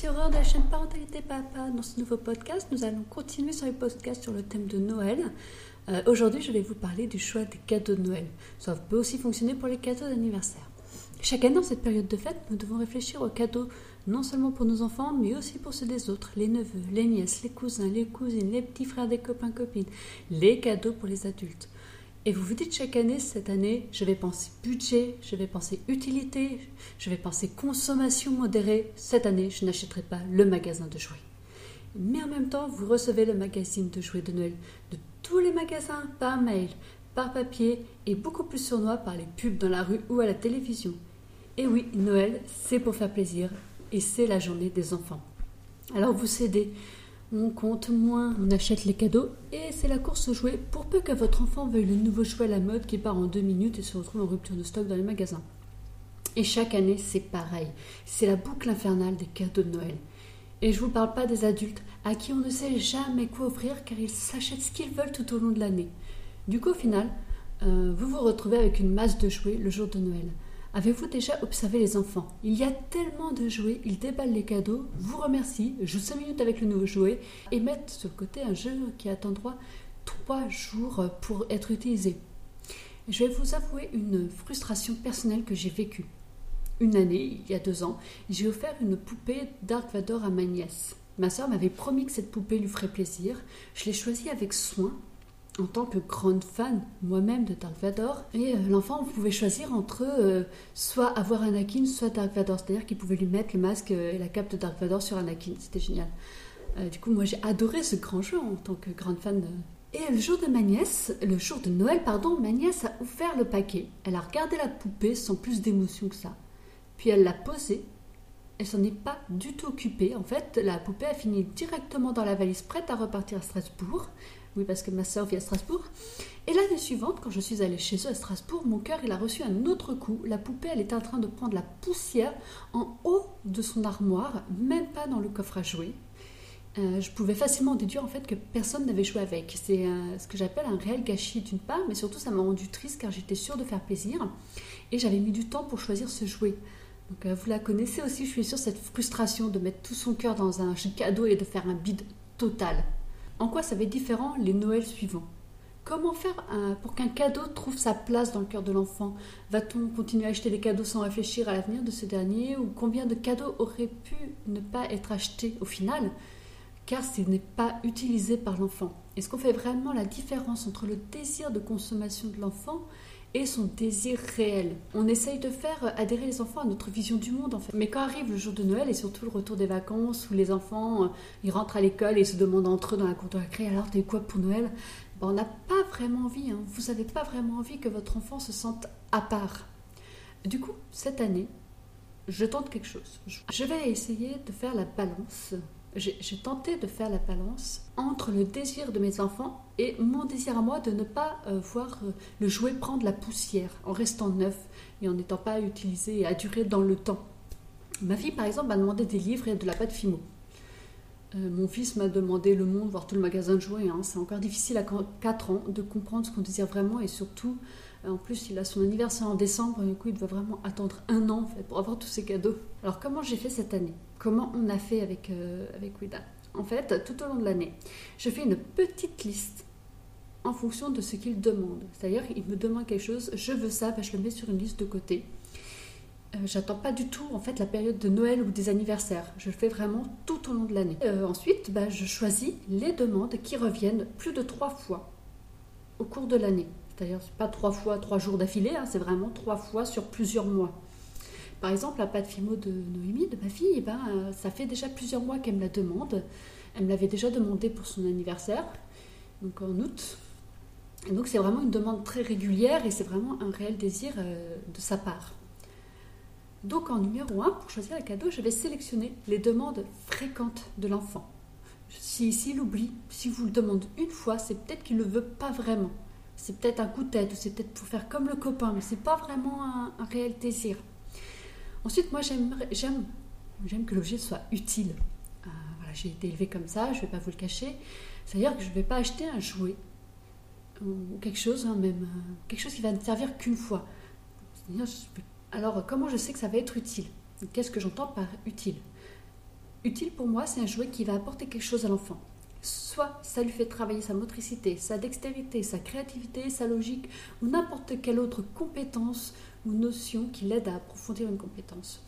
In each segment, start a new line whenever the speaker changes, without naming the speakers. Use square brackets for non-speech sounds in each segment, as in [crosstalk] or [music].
c'est Aurore de la chaîne Parentalité Papa. Dans ce nouveau podcast, nous allons continuer sur les podcasts sur le thème de Noël. Euh, aujourd'hui, je vais vous parler du choix des cadeaux de Noël. Ça peut aussi fonctionner pour les cadeaux d'anniversaire. Chaque année, dans cette période de fête, nous devons réfléchir aux cadeaux non seulement pour nos enfants, mais aussi pour ceux des autres, les neveux, les nièces, les cousins, les cousines, les petits frères des copains, copines, les cadeaux pour les adultes. Et vous vous dites chaque année, cette année, je vais penser budget, je vais penser utilité, je vais penser consommation modérée. Cette année, je n'achèterai pas le magasin de jouets. Mais en même temps, vous recevez le magazine de jouets de Noël de tous les magasins par mail, par papier et beaucoup plus sournois par les pubs dans la rue ou à la télévision. Et oui, Noël, c'est pour faire plaisir et c'est la journée des enfants. Alors vous cédez on compte moins, on achète les cadeaux et c'est la course aux jouets pour peu que votre enfant veuille le nouveau jouet à la mode qui part en deux minutes et se retrouve en rupture de stock dans les magasins. Et chaque année, c'est pareil. C'est la boucle infernale des cadeaux de Noël. Et je vous parle pas des adultes à qui on ne sait jamais quoi offrir car ils s'achètent ce qu'ils veulent tout au long de l'année. Du coup, au final, euh, vous vous retrouvez avec une masse de jouets le jour de Noël. Avez-vous déjà observé les enfants? Il y a tellement de jouets, ils déballent les cadeaux, vous remercient, jouent 5 minutes avec le nouveau jouet et mettent sur le côté un jeu qui attend droit 3 jours pour être utilisé. Je vais vous avouer une frustration personnelle que j'ai vécue. Une année, il y a deux ans, j'ai offert une poupée Dark Vador à ma nièce. Ma soeur m'avait promis que cette poupée lui ferait plaisir. Je l'ai choisie avec soin en tant que grande fan moi-même de Dark Vador. Et euh, l'enfant pouvait choisir entre euh, soit avoir Anakin, soit Dark Vador. C'est-à-dire qu'il pouvait lui mettre le masque euh, et la cape de Dark Vador sur Anakin. C'était génial. du coup, moi j'ai adoré ce grand jeu en tant que grande fan de... Et le jour de ma nièce, le jour de Noël, pardon, ma nièce a ouvert le paquet. Elle a regardé la poupée sans plus d'émotion que ça. Puis elle l'a posée. Elle s'en est pas du tout occupée. En fait, la poupée a fini directement dans la valise, prête à repartir à Strasbourg. Oui, parce que ma soeur vit à Strasbourg. Et l'année suivante, quand je suis allée chez eux à Strasbourg, mon cœur, il a reçu un autre coup. La poupée, elle était en train de prendre la poussière en haut de son armoire, même pas dans le coffre à jouer. Euh, je pouvais facilement déduire en fait que personne n'avait joué avec. C'est ce que j'appelle un réel gâchis d'une part, mais surtout ça m'a rendu triste car j'étais sûre de faire plaisir et j'avais mis du temps pour choisir ce jouet. Euh, vous la connaissez aussi, je suis sûre, cette frustration de mettre tout son cœur dans un cadeau et de faire un bide total. En quoi ça va être différent les Noëls suivants? Comment faire pour qu'un cadeau trouve sa place dans le cœur de l'enfant? Va-t-on continuer à acheter des cadeaux sans réfléchir à l'avenir de ce dernier? Ou combien de cadeaux auraient pu ne pas être achetés au final? Car ce n'est pas utilisé par l'enfant. Est-ce qu'on fait vraiment la différence entre le désir de consommation de l'enfant et son désir réel. On essaye de faire adhérer les enfants à notre vision du monde en fait. Mais quand arrive le jour de Noël et surtout le retour des vacances où les enfants euh, ils rentrent à l'école et se demandent entre eux dans la cour de récré alors eu quoi pour Noël? Ben, On n'a pas vraiment envie, hein. vous n'avez pas vraiment envie que votre enfant se sente à part. Du coup, cette année, je tente quelque chose. Je vais essayer de faire la balance j'ai tenté de faire la balance entre le désir de mes enfants et mon désir à moi de ne pas euh, voir euh, le jouet prendre la poussière en restant neuf et en n'étant pas utilisé et à durer dans le temps. Ma fille, par exemple, m'a demandé des livres et de la pâte Fimo. Euh, mon fils m'a demandé Le Monde, voir tout le magasin de jouets. Hein. C'est encore difficile à 4 ans de comprendre ce qu'on désire vraiment et surtout, en plus, il a son anniversaire en décembre, du coup, il doit vraiment attendre un an pour avoir tous ses cadeaux. Alors, comment j'ai fait cette année? Comment on a fait avec, euh, Wida En fait, tout au long de l'année, je fais une petite liste en fonction de ce qu'il demande. C'est-à-dire, il me demande quelque chose, je veux ça, ben, je le mets sur une liste de côté. Euh, j'attends pas du tout en fait la période de Noël ou des anniversaires. Je le fais vraiment tout au long de l'année. Euh, ensuite, ben, je choisis les demandes qui reviennent plus de trois fois au cours de l'année. C'est-à-dire, pas trois fois, trois jours d'affilée, hein, c'est vraiment trois fois sur plusieurs mois. Par exemple, la pâte Fimo de Noémie, de ma fille, eh ben, euh, ça fait déjà plusieurs mois qu'elle me la demande. Elle me l'avait déjà demandé pour son anniversaire, donc en août. Donc c'est vraiment une demande très régulière et c'est vraiment un réel désir de sa part. Donc en numéro 1, pour choisir un cadeau, je vais sélectionner les demandes fréquentes de l'enfant. S'il si, oublie, s'il vous le demande une fois, c'est peut-être qu'il ne le veut pas vraiment. C'est peut-être un coup de tête, ou c'est peut-être pour faire comme le copain, mais ce n'est pas vraiment un réel désir. Ensuite, moi, j'aime, que l'objet soit utile. Euh, voilà, j'ai été élevée comme ça, je ne vais pas vous le cacher. C'est-à-dire que je ne vais pas acheter un jouet ou quelque chose, hein, même euh, quelque chose qui va ne servir qu'une fois. Alors, comment je sais que ça va être utile Qu'est-ce que j'entends par utile utile pour moi, c'est un jouet qui va apporter quelque chose à l'enfant. Soit ça lui fait travailler sa motricité, sa dextérité, sa créativité, sa logique, ou n'importe quelle autre compétence ou notion qui l'aide à approfondir une compétence.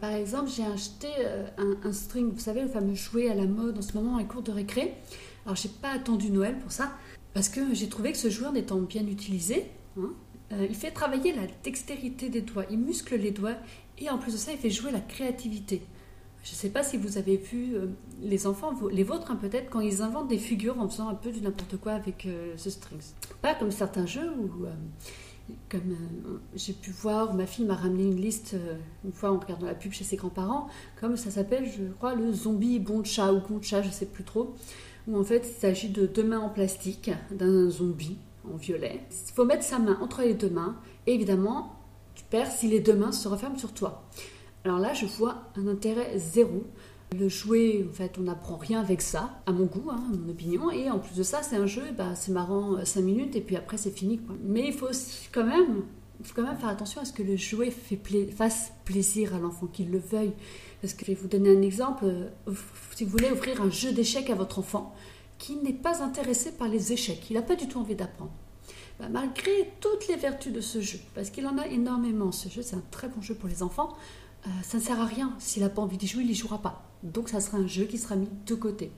par exemple, j'ai acheté euh, un, string, vous savez, le fameux jouet à la mode en ce moment, un cours de récré. Alors, j'ai pas attendu Noël pour ça, parce que j'ai trouvé que ce jouet, en étant bien utilisé, hein, euh, il fait travailler la dextérité des doigts, il muscle les doigts, et en plus de ça, il fait jouer la créativité. Je ne sais pas si vous avez vu euh, les enfants, les vôtres hein, peut-être, quand ils inventent des figures en faisant un peu du n'importe quoi avec euh, ce strings. Pas comme certains jeux où, euh, comme j'ai pu voir, ma fille m'a ramené une liste une fois en regardant la pub chez ses grands-parents, comme ça s'appelle, je crois, le zombie bon chat ou bon chat, je ne sais plus trop, où en fait il s'agit de deux mains en plastique d'un zombie violet. Il faut mettre sa main entre les deux mains et évidemment, tu perds si les deux mains se referment sur toi. Alors là, je vois un intérêt zéro. Le jouet, en fait, on n'apprend rien avec ça, à mon goût, hein, à mon opinion. Et en plus de ça, c'est un jeu, bah, c'est marrant 5 euh, minutes et puis après c'est fini. Mais il faut quand même, faut quand même faire attention à ce que le jouet fasse plaisir à l'enfant, qu'il le veuille. Parce que je vais vous donner un exemple. Euh, si vous voulez offrir un jeu d'échecs à votre enfant qui n'est pas intéressé par les échecs, il n'a pas du tout envie d'apprendre. Bah, malgré toutes les vertus de ce jeu, parce qu'il en a énormément, ce jeu c'est un très bon jeu pour les enfants, euh, ça ne sert à rien. S'il n'a pas envie d'y jouer, il n'y jouera pas. Donc ça sera un jeu qui sera mis de côté.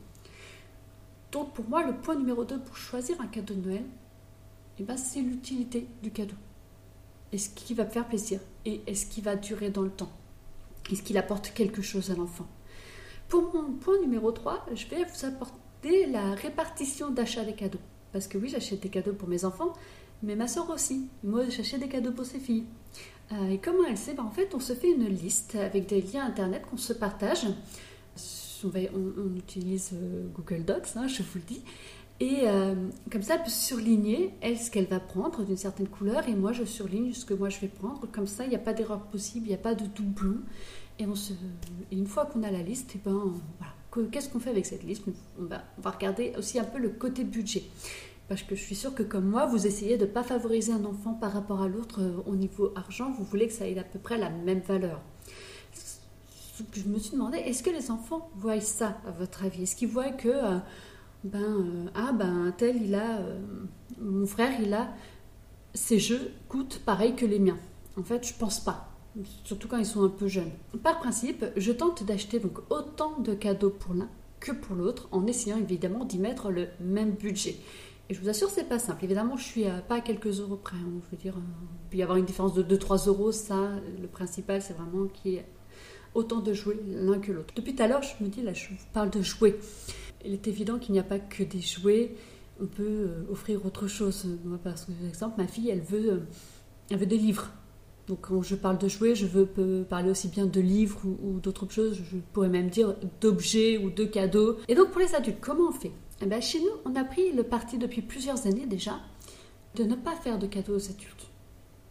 Donc pour moi, le point numéro 2 pour choisir un cadeau de Noël, eh ben, c'est l'utilité du cadeau. Est-ce qu'il va faire plaisir Et est-ce qu'il va durer dans le temps? Est-ce qu'il apporte quelque chose à l'enfant? Pour mon point numéro 3, je vais vous apporter la répartition d'achat des cadeaux. Parce que oui, j'achète des cadeaux pour mes enfants, mais ma soeur aussi. Moi, j'achète des cadeaux pour ses filles. Euh, et comment elle sait? Ben, En fait, on se fait une liste avec des liens Internet qu'on se partage. On, utilise euh, Google Docs, hein, je vous le dis. Et euh, comme ça, elle peut surligner, elle, ce qu'elle va prendre d'une certaine couleur, et moi, je surligne ce que moi, je vais prendre. Comme ça, il n'y a pas d'erreur possible, il n'y a pas de doublon. Et, on se... une fois qu'on a la liste, et eh ben, voilà. Qu'est-ce qu'on fait avec cette liste? On va, regarder aussi un peu le côté budget. Parce que je suis sûre que comme moi, vous essayez de ne pas favoriser un enfant par rapport à l'autre euh, au niveau argent, vous voulez que ça ait à peu près la même valeur. Je me suis demandé, est-ce que les enfants voient ça, à votre avis? Est-ce qu'ils voient que, euh, ben, euh, ah, ben, tel, il a, mon frère, il a, ses jeux coûtent pareil que les miens? En fait, je pense pas surtout quand ils sont un peu jeunes. Par principe, je tente d'acheter donc autant de cadeaux pour l'un que pour l'autre, en essayant évidemment d'y mettre le même budget. Et je vous assure, c'est pas simple. Évidemment, je suis pas à quelques euros près. Hein. Je dire, euh, il peut y avoir une différence de 2-3 euros. Ça, le principal, c'est vraiment qu'il y ait autant de jouets l'un que l'autre. Depuis tout à l'heure, je me dis, là, je vous parle de jouets. Il est évident qu'il n'y a pas que des jouets. On peut euh, offrir autre chose. Moi, par exemple, ma fille, elle veut, euh, elle veut des livres. Donc, quand je parle de jouets, je veux parler aussi bien de livres ou, d'autres choses. Je pourrais même dire d'objets ou de cadeaux. Et donc, pour les adultes, comment on fait? Eh ben, chez nous, on a pris le parti depuis plusieurs années déjà de ne pas faire de cadeaux aux adultes.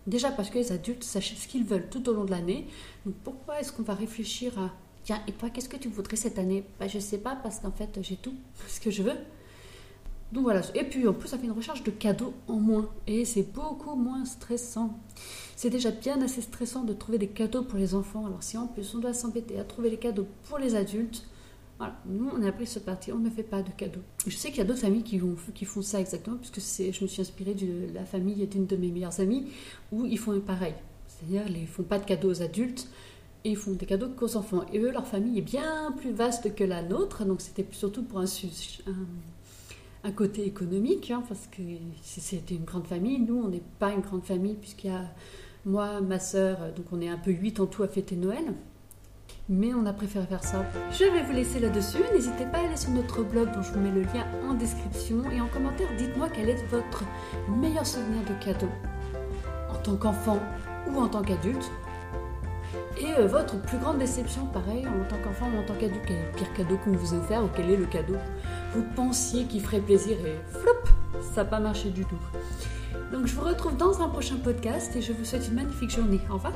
Déjà parce que les adultes s'achètent ce qu'ils veulent tout au long de l'année. Donc pourquoi est-ce qu'on va réfléchir à tiens, et toi, qu'est-ce que tu voudrais cette année? Ben, Je ne sais pas parce qu'en fait, j'ai tout [laughs] ce que je veux. Donc voilà. Et puis en plus, ça fait une recherche de cadeaux en moins. Et c'est beaucoup moins stressant. C'est déjà bien assez stressant de trouver des cadeaux pour les enfants. Alors si en plus on doit s'embêter à trouver les cadeaux pour les adultes, voilà, nous on a pris ce parti, on ne fait pas de cadeaux. Je sais qu'il y a d'autres familles qui, qui, font ça exactement, puisque je me suis inspirée de la famille d'une de mes meilleures amies, où ils font pareil. C'est-à-dire, ils ne font pas de cadeaux aux adultes, et ils font des cadeaux qu'aux enfants. Et eux, leur famille est bien plus vaste que la nôtre, donc c'était surtout pour un, un, côté économique, hein, parce que c'était une grande famille. Nous, on n'est pas une grande famille, puisqu'il y a moi, ma sœur, donc on est un peu huit en tout à fêter Noël mais on a préféré faire ça. Je vais vous laisser là-dessus. N'hésitez pas à aller sur notre blog dont je vous mets le lien en description et en commentaire, dites-moi quel est votre meilleur souvenir de cadeau en tant qu'enfant ou en tant qu'adulte. Et euh, votre plus grande déception, pareil, en tant qu'enfant ou en tant qu'adulte, quel est le pire cadeau qu'on vous ait offert ou quel est le cadeau vous pensiez qui ferait plaisir et flop, ça n'a pas marché du tout. Donc je vous retrouve dans un prochain podcast et je vous souhaite une magnifique journée. Au revoir.